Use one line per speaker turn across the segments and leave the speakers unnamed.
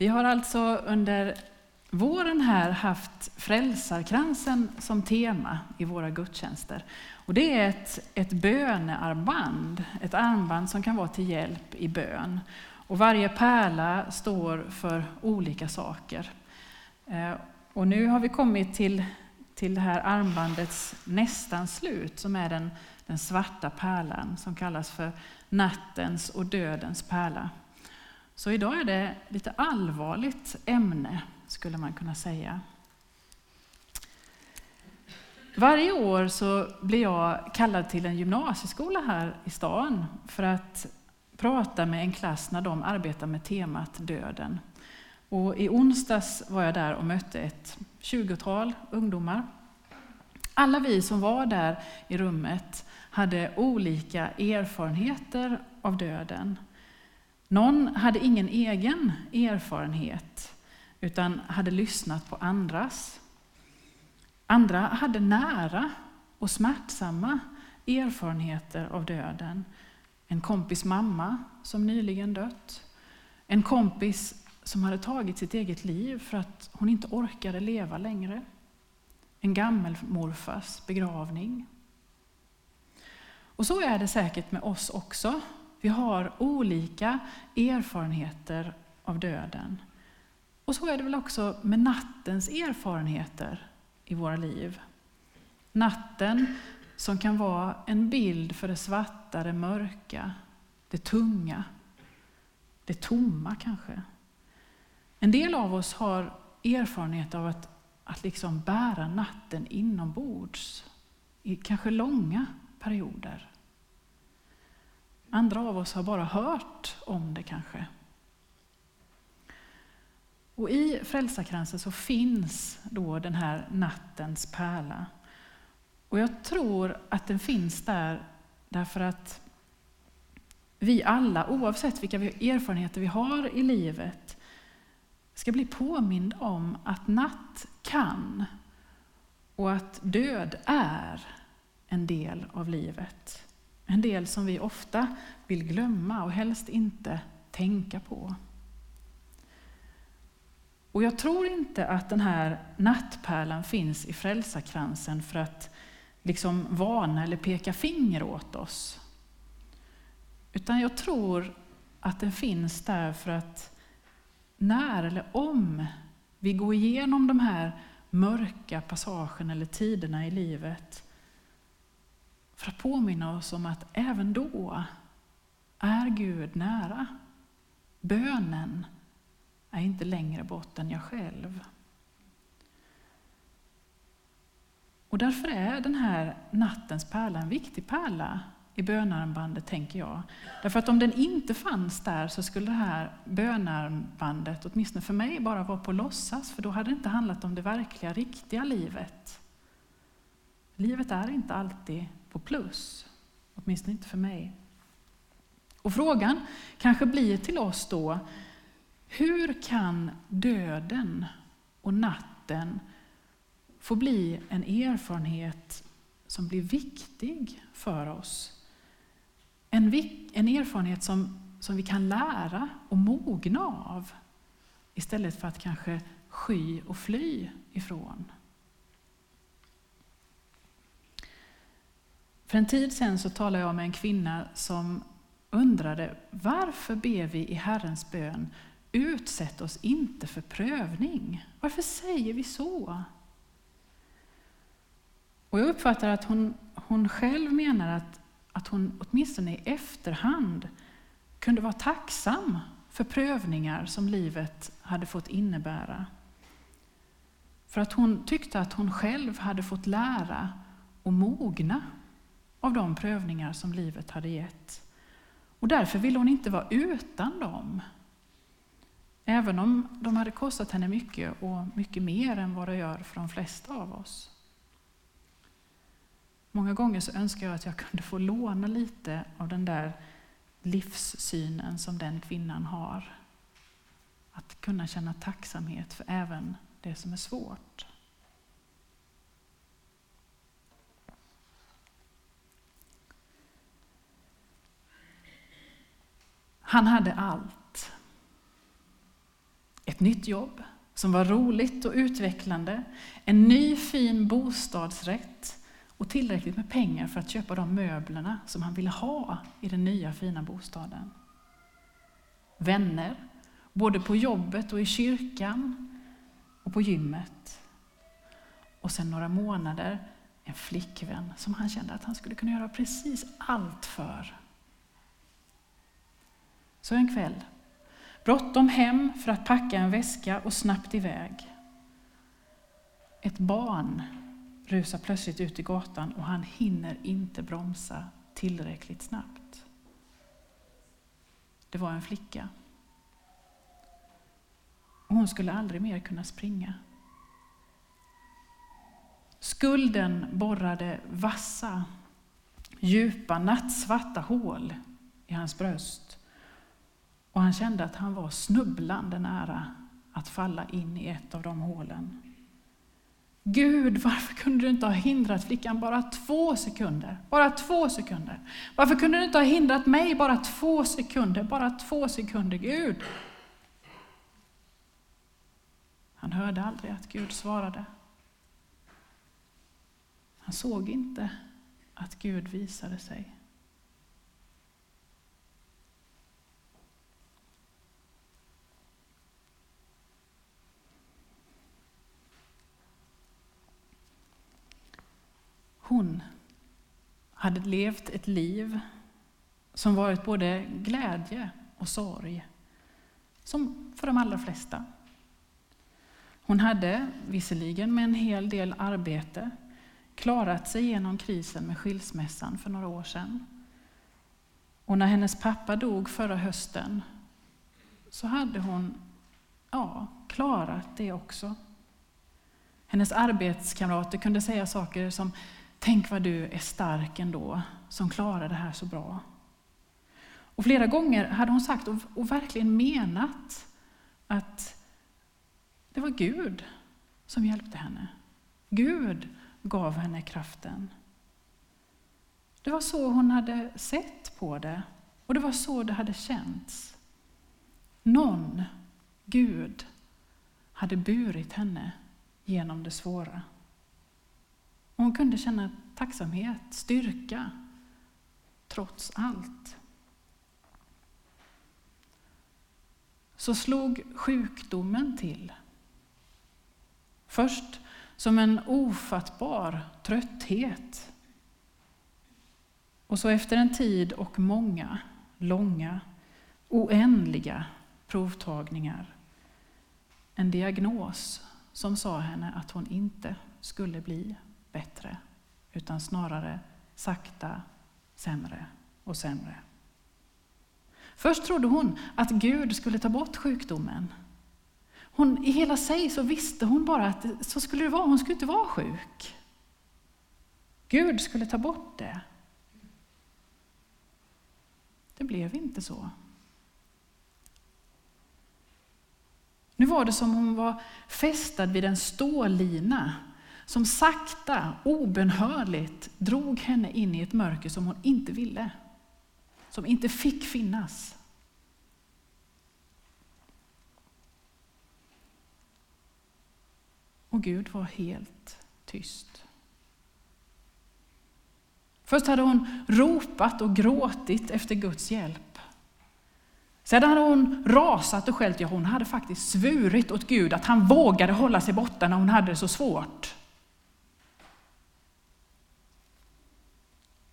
Vi har alltså under våren här haft Frälsarkransen som tema i våra gudstjänster. Och det är ett, ett bönearmband, ett armband som kan vara till hjälp i bön. Och varje pärla står för olika saker. Eh, och nu har vi kommit till, till det här armbandets nästan slut, som är den, den svarta pärlan som kallas för nattens och dödens pärla. Så idag är det lite allvarligt ämne, skulle man kunna säga. Varje år så blir jag kallad till en gymnasieskola här i stan för att prata med en klass när de arbetar med temat döden. Och I onsdags var jag där och mötte ett tjugotal ungdomar. Alla vi som var där i rummet hade olika erfarenheter av döden. Någon hade ingen egen erfarenhet utan hade lyssnat på andras. Andra hade nära och smärtsamma erfarenheter av döden. En kompis mamma som nyligen dött. En kompis som hade tagit sitt eget liv för att hon inte orkade leva längre. En gammelmorfars begravning. Och så är det säkert med oss också. Vi har olika erfarenheter av döden. Och så är det väl också med nattens erfarenheter i våra liv. Natten som kan vara en bild för det svarta, det mörka, det tunga, det tomma kanske. En del av oss har erfarenhet av att, att liksom bära natten inombords i kanske långa perioder. Andra av oss har bara hört om det kanske. Och I frälsarkransen så finns då den här nattens pärla. Och jag tror att den finns där därför att vi alla, oavsett vilka erfarenheter vi har i livet, ska bli påminda om att natt kan och att död är en del av livet. En del som vi ofta vill glömma och helst inte tänka på. Och jag tror inte att den här nattpärlan finns i frälsarkransen för att liksom varna eller peka finger åt oss. Utan jag tror att den finns där för att när eller om vi går igenom de här mörka passagerna eller tiderna i livet för att påminna oss om att även då är Gud nära. Bönen är inte längre bort än jag själv. Och därför är den här nattens pärla en viktig pärla i bönarmbandet, tänker jag. Därför att om den inte fanns där så skulle det här bönarmbandet, åtminstone för mig, bara vara på låtsas, för då hade det inte handlat om det verkliga, riktiga livet. Livet är inte alltid på plus, åtminstone inte för mig. Och frågan kanske blir till oss då, hur kan döden och natten få bli en erfarenhet som blir viktig för oss? En, en erfarenhet som, som vi kan lära och mogna av istället för att kanske sky och fly ifrån. För en tid sedan så talade jag med en kvinna som undrade varför ber vi i Herrens bön Utsätt oss inte för prövning. Varför säger vi så? Och jag uppfattar att hon, hon själv menar att, att hon åtminstone i efterhand kunde vara tacksam för prövningar som livet hade fått innebära. För att hon tyckte att hon själv hade fått lära och mogna av de prövningar som livet hade gett. Och därför ville hon inte vara utan dem. Även om de hade kostat henne mycket och mycket mer än vad det gör för de flesta av oss. Många gånger så önskar jag att jag kunde få låna lite av den där livssynen som den kvinnan har. Att kunna känna tacksamhet för även det som är svårt. Han hade allt ett nytt jobb som var roligt och utvecklande, en ny fin bostadsrätt och tillräckligt med pengar för att köpa de möblerna som han ville ha i den nya fina bostaden. Vänner, både på jobbet och i kyrkan och på gymmet. Och sen några månader en flickvän som han kände att han skulle kunna göra precis allt för. Så en kväll, bråttom hem för att packa en väska och snabbt iväg. Ett barn rusar plötsligt ut i gatan och han hinner inte bromsa tillräckligt snabbt. Det var en flicka. Och hon skulle aldrig mer kunna springa. Skulden borrade vassa, djupa, nattsvarta hål i hans bröst. Och han kände att han var snubblande nära att falla in i ett av de hålen. Gud, varför kunde du inte ha hindrat flickan bara två sekunder? Bara två sekunder. Varför kunde du inte ha hindrat mig bara två sekunder? Bara två sekunder, Gud. Han hörde aldrig att Gud svarade. Han såg inte att Gud visade sig. Hon hade levt ett liv som varit både glädje och sorg, som för de allra flesta. Hon hade, visserligen med en hel del arbete, klarat sig genom krisen med skilsmässan för några år sedan. Och när hennes pappa dog förra hösten så hade hon ja, klarat det också. Hennes arbetskamrater kunde säga saker som Tänk vad du är stark ändå, som klarar det här så bra. Och flera gånger hade hon sagt och, verkligen menat att det var Gud som hjälpte henne. Gud gav henne kraften. Det var så hon hade sett på det och det var så det hade känts. Någon, Gud, hade burit henne genom det svåra. Och hon kunde känna tacksamhet, styrka, trots allt. Så slog sjukdomen till. Först som en ofattbar trötthet. Och så efter en tid och många, långa, oändliga provtagningar en diagnos som sa henne att hon inte skulle bli bättre, utan snarare sakta sämre och sämre. Först trodde hon att Gud skulle ta bort sjukdomen. Hon, I hela sig så visste hon bara att så skulle det vara, hon skulle inte vara sjuk. Gud skulle ta bort det. Det blev inte så. Nu var det som om hon var fästad vid en stålina som sakta, obönhörligt drog henne in i ett mörker som hon inte ville, som inte fick finnas. Och Gud var helt tyst. Först hade hon ropat och gråtit efter Guds hjälp. Sedan hade hon rasat och skällt. Ja, hon hade faktiskt svurit åt Gud att han vågade hålla sig borta när hon hade det så svårt.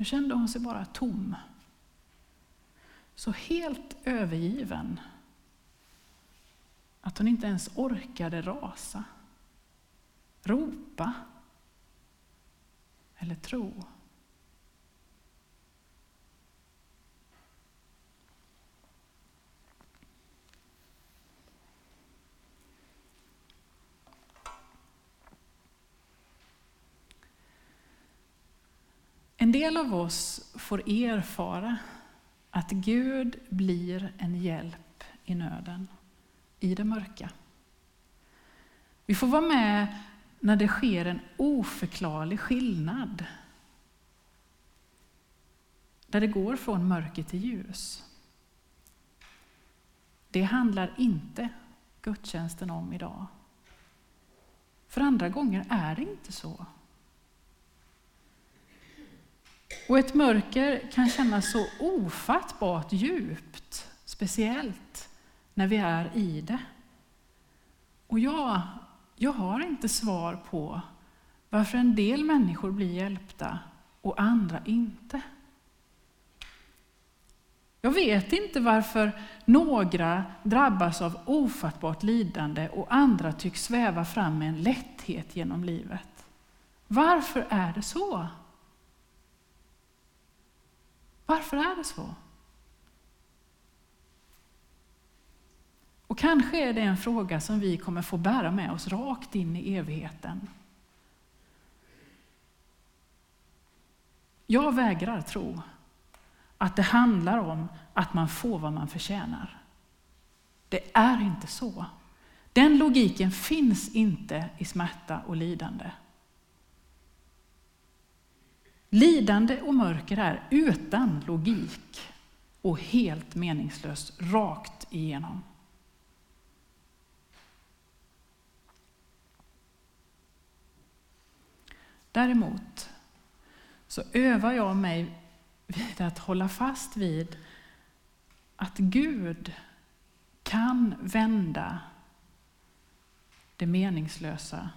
Nu kände hon sig bara tom. Så helt övergiven att hon inte ens orkade rasa, ropa eller tro. En del av oss får erfara att Gud blir en hjälp i nöden, i det mörka. Vi får vara med när det sker en oförklarlig skillnad. Där det går från mörker till ljus. Det handlar inte gudstjänsten om idag. För andra gånger är det inte så. Och ett mörker kan kännas så ofattbart djupt, speciellt när vi är i det. Och jag, jag har inte svar på varför en del människor blir hjälpta och andra inte. Jag vet inte varför några drabbas av ofattbart lidande och andra tycks sväva fram med en lätthet genom livet. Varför är det så? Varför är det så? Och kanske är det en fråga som vi kommer få bära med oss rakt in i evigheten. Jag vägrar tro att det handlar om att man får vad man förtjänar. Det är inte så. Den logiken finns inte i smärta och lidande. Lidande och mörker är utan logik och helt meningslöst rakt igenom. Däremot så övar jag mig vid att hålla fast vid att Gud kan vända det meningslösa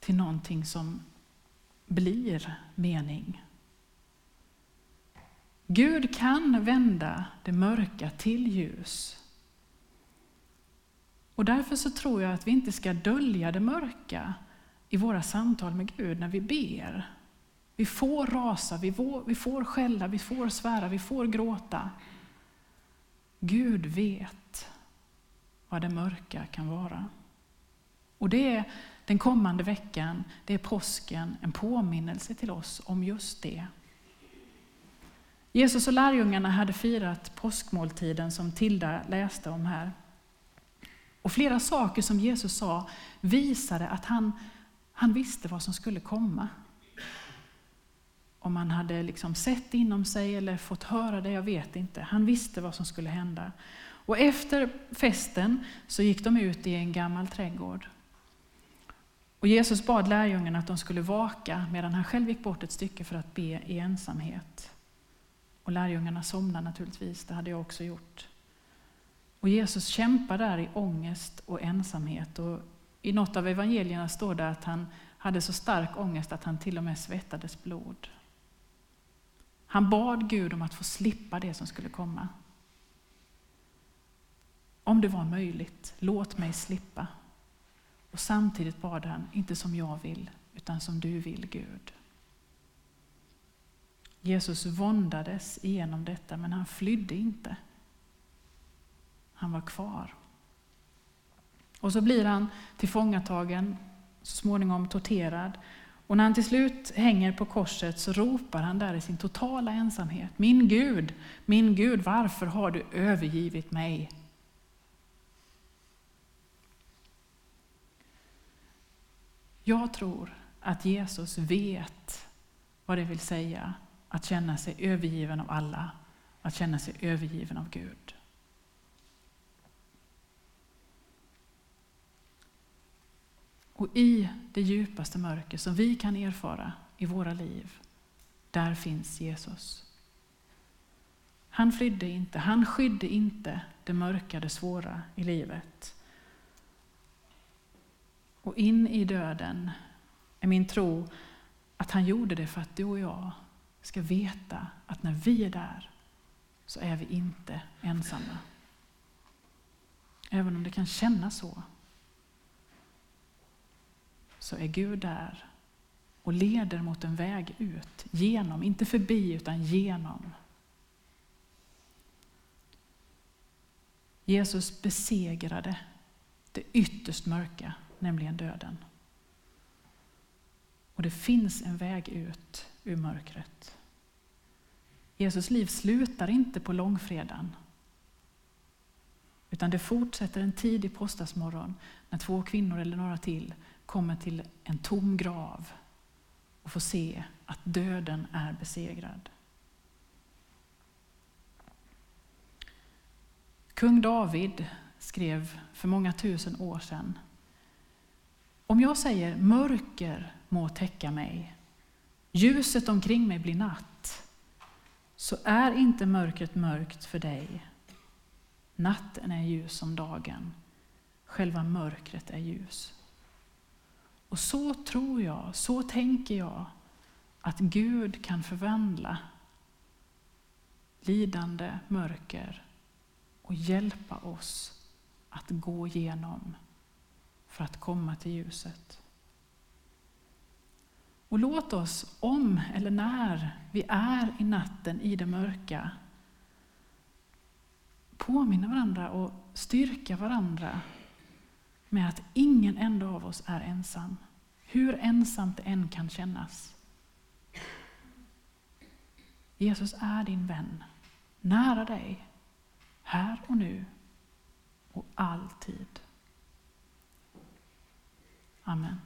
till någonting som blir mening. Gud kan vända det mörka till ljus. Och därför så tror jag att vi inte ska dölja det mörka i våra samtal med Gud när vi ber. Vi får rasa, vi får, vi får skälla, vi får svära, vi får gråta. Gud vet vad det mörka kan vara. Och det är den kommande veckan, det är påsken, en påminnelse till oss om just det. Jesus och lärjungarna hade firat påskmåltiden som Tilda läste om här. Och flera saker som Jesus sa visade att han, han visste vad som skulle komma. Om han hade liksom sett inom sig eller fått höra det, jag vet inte. Han visste vad som skulle hända. Och efter festen så gick de ut i en gammal trädgård. Och Jesus bad lärjungarna att de skulle vaka medan han själv gick bort ett stycke för att be i ensamhet. Och lärjungarna somnade naturligtvis, det hade jag också gjort. Och Jesus kämpar där i ångest och ensamhet. Och I något av evangelierna står det att han hade så stark ångest att han till och med svettades blod. Han bad Gud om att få slippa det som skulle komma. Om det var möjligt, låt mig slippa. Och samtidigt bad han, inte som jag vill, utan som du vill Gud. Jesus våndades igenom detta, men han flydde inte. Han var kvar. Och så blir han tillfångatagen, så småningom torterad. Och när han till slut hänger på korset så ropar han där i sin totala ensamhet. Min Gud, min Gud, varför har du övergivit mig? Jag tror att Jesus vet vad det vill säga att känna sig övergiven av alla, att känna sig övergiven av Gud. Och i det djupaste mörker som vi kan erfara i våra liv, där finns Jesus. Han flydde inte, han skydde inte det mörka, det svåra i livet. Och in i döden är min tro att han gjorde det för att du och jag ska veta att när vi är där så är vi inte ensamma. Även om det kan kännas så, så är Gud där och leder mot en väg ut, genom, inte förbi utan genom. Jesus besegrade det ytterst mörka nämligen döden. Och det finns en väg ut ur mörkret. Jesus liv slutar inte på långfredagen. Utan det fortsätter en tidig påskdagsmorgon när två kvinnor eller några till kommer till en tom grav och får se att döden är besegrad. Kung David skrev för många tusen år sedan. Om jag säger mörker må täcka mig, ljuset omkring mig blir natt, så är inte mörkret mörkt för dig. Natten är ljus som dagen, själva mörkret är ljus. Och så tror jag, så tänker jag att Gud kan förvandla lidande, mörker och hjälpa oss att gå igenom för att komma till ljuset. Och låt oss, om eller när vi är i natten i det mörka, påminna varandra och styrka varandra med att ingen enda av oss är ensam. Hur ensamt det än kan kännas. Jesus är din vän, nära dig, här och nu och alltid. Amen.